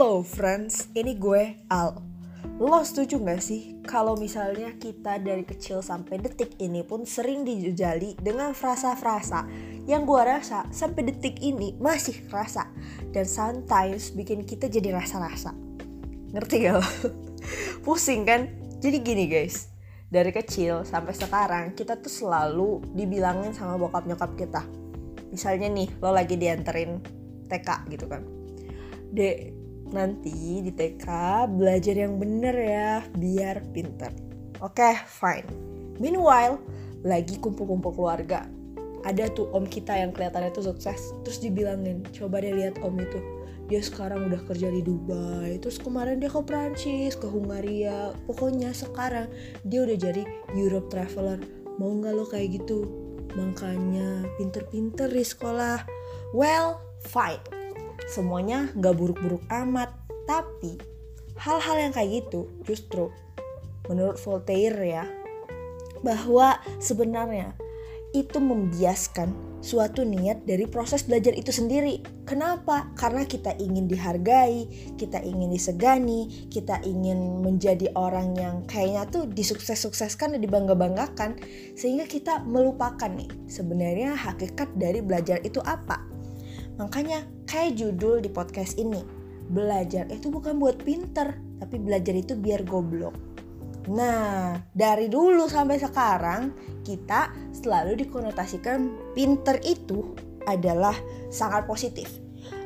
Hello friends, ini gue Al. Lo setuju gak sih kalau misalnya kita dari kecil sampai detik ini pun sering dijajali dengan frasa-frasa yang gue rasa sampai detik ini masih kerasa dan sometimes bikin kita jadi rasa-rasa. Ngerti gak lo? Pusing kan? Jadi gini guys, dari kecil sampai sekarang kita tuh selalu dibilangin sama bokap nyokap kita. Misalnya nih, lo lagi dianterin TK gitu kan. Dek, nanti di TK belajar yang bener ya biar pinter. Oke okay, fine. Meanwhile lagi kumpul-kumpul keluarga. Ada tuh om kita yang kelihatannya tuh sukses terus dibilangin coba deh lihat om itu. Dia sekarang udah kerja di Dubai terus kemarin dia ke Prancis ke Hungaria. Pokoknya sekarang dia udah jadi Europe traveler. Mau nggak lo kayak gitu? Makanya pinter-pinter di sekolah. Well fine semuanya nggak buruk-buruk amat tapi hal-hal yang kayak gitu justru menurut Voltaire ya bahwa sebenarnya itu membiaskan suatu niat dari proses belajar itu sendiri. Kenapa? Karena kita ingin dihargai, kita ingin disegani, kita ingin menjadi orang yang kayaknya tuh disukses-sukseskan dan dibangga-banggakan sehingga kita melupakan nih sebenarnya hakikat dari belajar itu apa. Makanya kayak judul di podcast ini, belajar itu bukan buat pinter, tapi belajar itu biar goblok. Nah, dari dulu sampai sekarang kita selalu dikonotasikan pinter itu adalah sangat positif,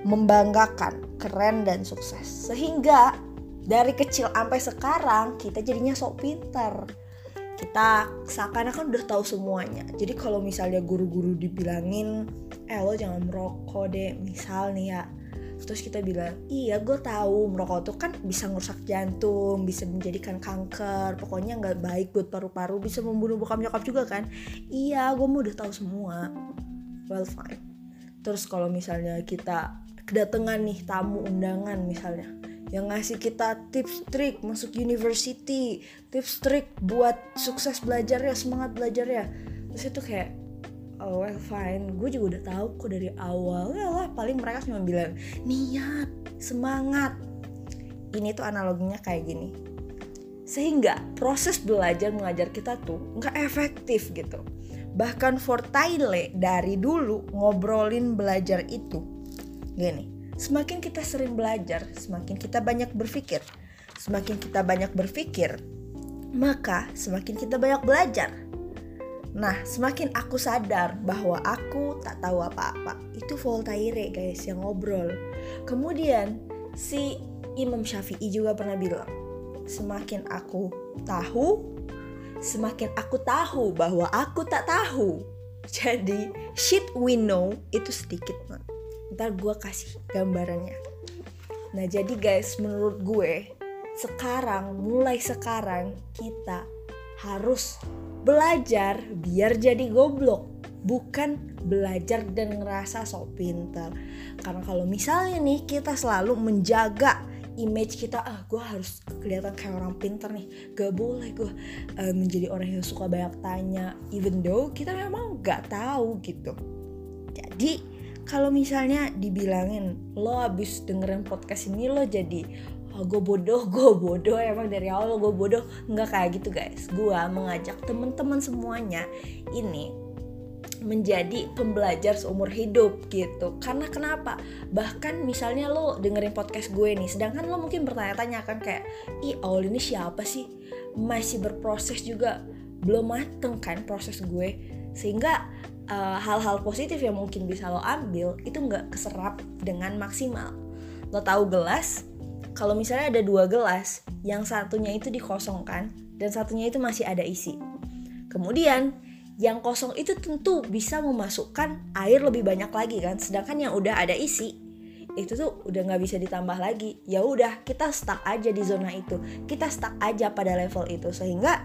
membanggakan, keren dan sukses. Sehingga dari kecil sampai sekarang kita jadinya sok pinter kita seakan-akan udah tahu semuanya. Jadi kalau misalnya guru-guru dibilangin eh lo jangan merokok deh misal nih ya. Terus kita bilang iya gue tahu merokok tuh kan bisa ngerusak jantung bisa menjadikan kanker pokoknya nggak baik buat paru-paru bisa membunuh bokap nyokap juga kan? Iya gue mau udah tahu semua. Well fine. Terus kalau misalnya kita kedatangan nih tamu undangan misalnya yang ngasih kita tips trik masuk university, tips trik buat sukses belajar ya, semangat belajar ya. Terus itu kayak oh well fine, gue juga udah tahu kok dari awal. Ya lah, paling mereka cuma bilang niat, semangat. Ini tuh analoginya kayak gini. Sehingga proses belajar mengajar kita tuh nggak efektif gitu. Bahkan for Fortaile dari dulu ngobrolin belajar itu gini Semakin kita sering belajar, semakin kita banyak berpikir. Semakin kita banyak berpikir, maka semakin kita banyak belajar. Nah, semakin aku sadar bahwa aku tak tahu apa-apa. Itu Voltaire guys yang ngobrol. Kemudian si Imam Syafi'i juga pernah bilang, semakin aku tahu, semakin aku tahu bahwa aku tak tahu. Jadi, shit we know itu sedikit banget ntar gue kasih gambarannya. Nah jadi guys menurut gue sekarang mulai sekarang kita harus belajar biar jadi goblok. Bukan belajar dan ngerasa sok pinter. Karena kalau misalnya nih kita selalu menjaga image kita ah gue harus kelihatan kayak orang pinter nih. Gak boleh gue uh, menjadi orang yang suka banyak tanya. Even though kita memang gak tahu gitu. Jadi kalau misalnya dibilangin lo abis dengerin podcast ini lo jadi oh, gue bodoh gue bodoh emang dari awal gue bodoh. Nggak kayak gitu guys. Gue mengajak teman-teman semuanya ini menjadi pembelajar seumur hidup gitu. Karena kenapa? Bahkan misalnya lo dengerin podcast gue nih sedangkan lo mungkin bertanya-tanya kan kayak ih awal ini siapa sih? Masih berproses juga? Belum mateng kan proses gue. Sehingga Eh, hal-hal uh, positif yang mungkin bisa lo ambil itu nggak keserap dengan maksimal. Lo tahu gelas kalau misalnya ada dua gelas yang satunya itu dikosongkan dan satunya itu masih ada isi. Kemudian yang kosong itu tentu bisa memasukkan air lebih banyak lagi kan sedangkan yang udah ada isi itu tuh udah nggak bisa ditambah lagi. Ya udah kita stuck aja di zona itu. Kita stuck aja pada level itu sehingga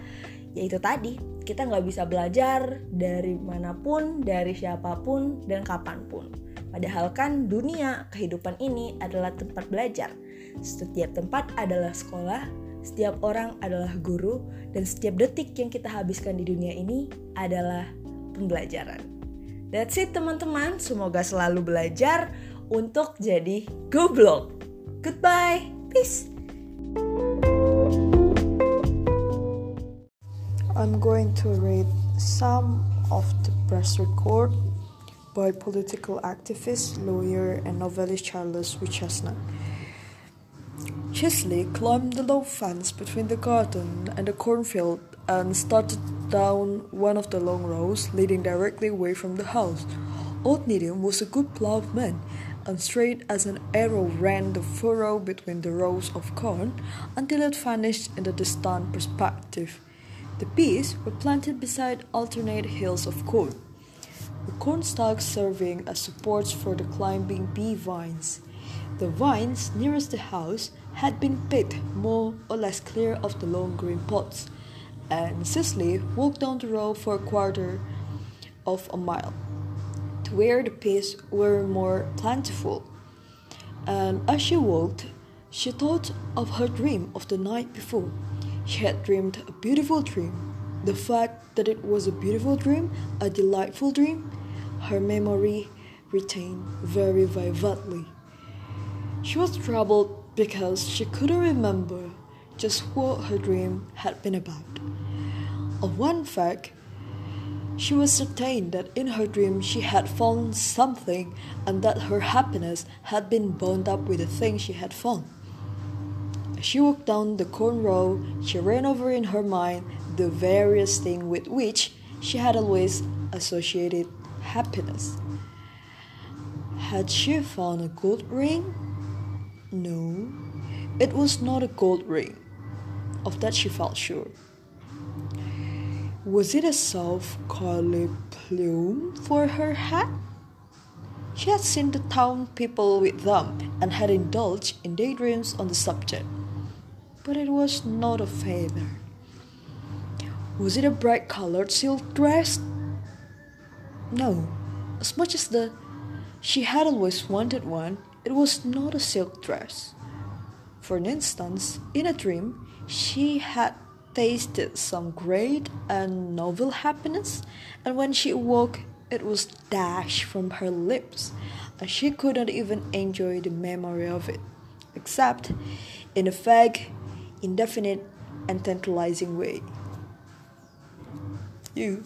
ya itu tadi kita nggak bisa belajar dari mana pun dari siapa pun dan kapan pun. Padahal kan dunia kehidupan ini adalah tempat belajar. Setiap tempat adalah sekolah setiap orang adalah guru dan setiap detik yang kita habiskan di dunia ini adalah pembelajaran. That's it teman-teman. Semoga selalu belajar untuk jadi goblok. Goodbye, peace. I'm going to read some of the press record by political activist, lawyer, and novelist Charles Wichasna. Chesley climbed the low fence between the garden and the cornfield and started down one of the long rows leading directly away from the house. Old Needham was a good plowman, and straight as an arrow ran the furrow between the rows of corn until it vanished in the distant perspective. The peas were planted beside alternate hills of corn, the corn stalks serving as supports for the climbing pea vines. The vines nearest the house had been picked more or less clear of the long green pots, and Cicely walked down the road for a quarter of a mile to where the peas were more plentiful. And as she walked, she thought of her dream of the night before. She had dreamed a beautiful dream. The fact that it was a beautiful dream, a delightful dream, her memory retained very vividly. She was troubled because she couldn't remember just what her dream had been about. Of one fact, she was certain that in her dream she had found something and that her happiness had been bound up with the thing she had found. As she walked down the corn row, she ran over in her mind the various things with which she had always associated happiness. Had she found a gold ring? No, it was not a gold ring. Of that she felt sure. Was it a soft curly plume for her hat? She had seen the town people with them and had indulged in daydreams on the subject but it was not a feather. Was it a bright colored silk dress? No. As much as the she had always wanted one, it was not a silk dress. For an instance, in a dream, she had tasted some great and novel happiness, and when she awoke, it was dashed from her lips, and she could not even enjoy the memory of it, except in vague indefinite and tantalizing way. You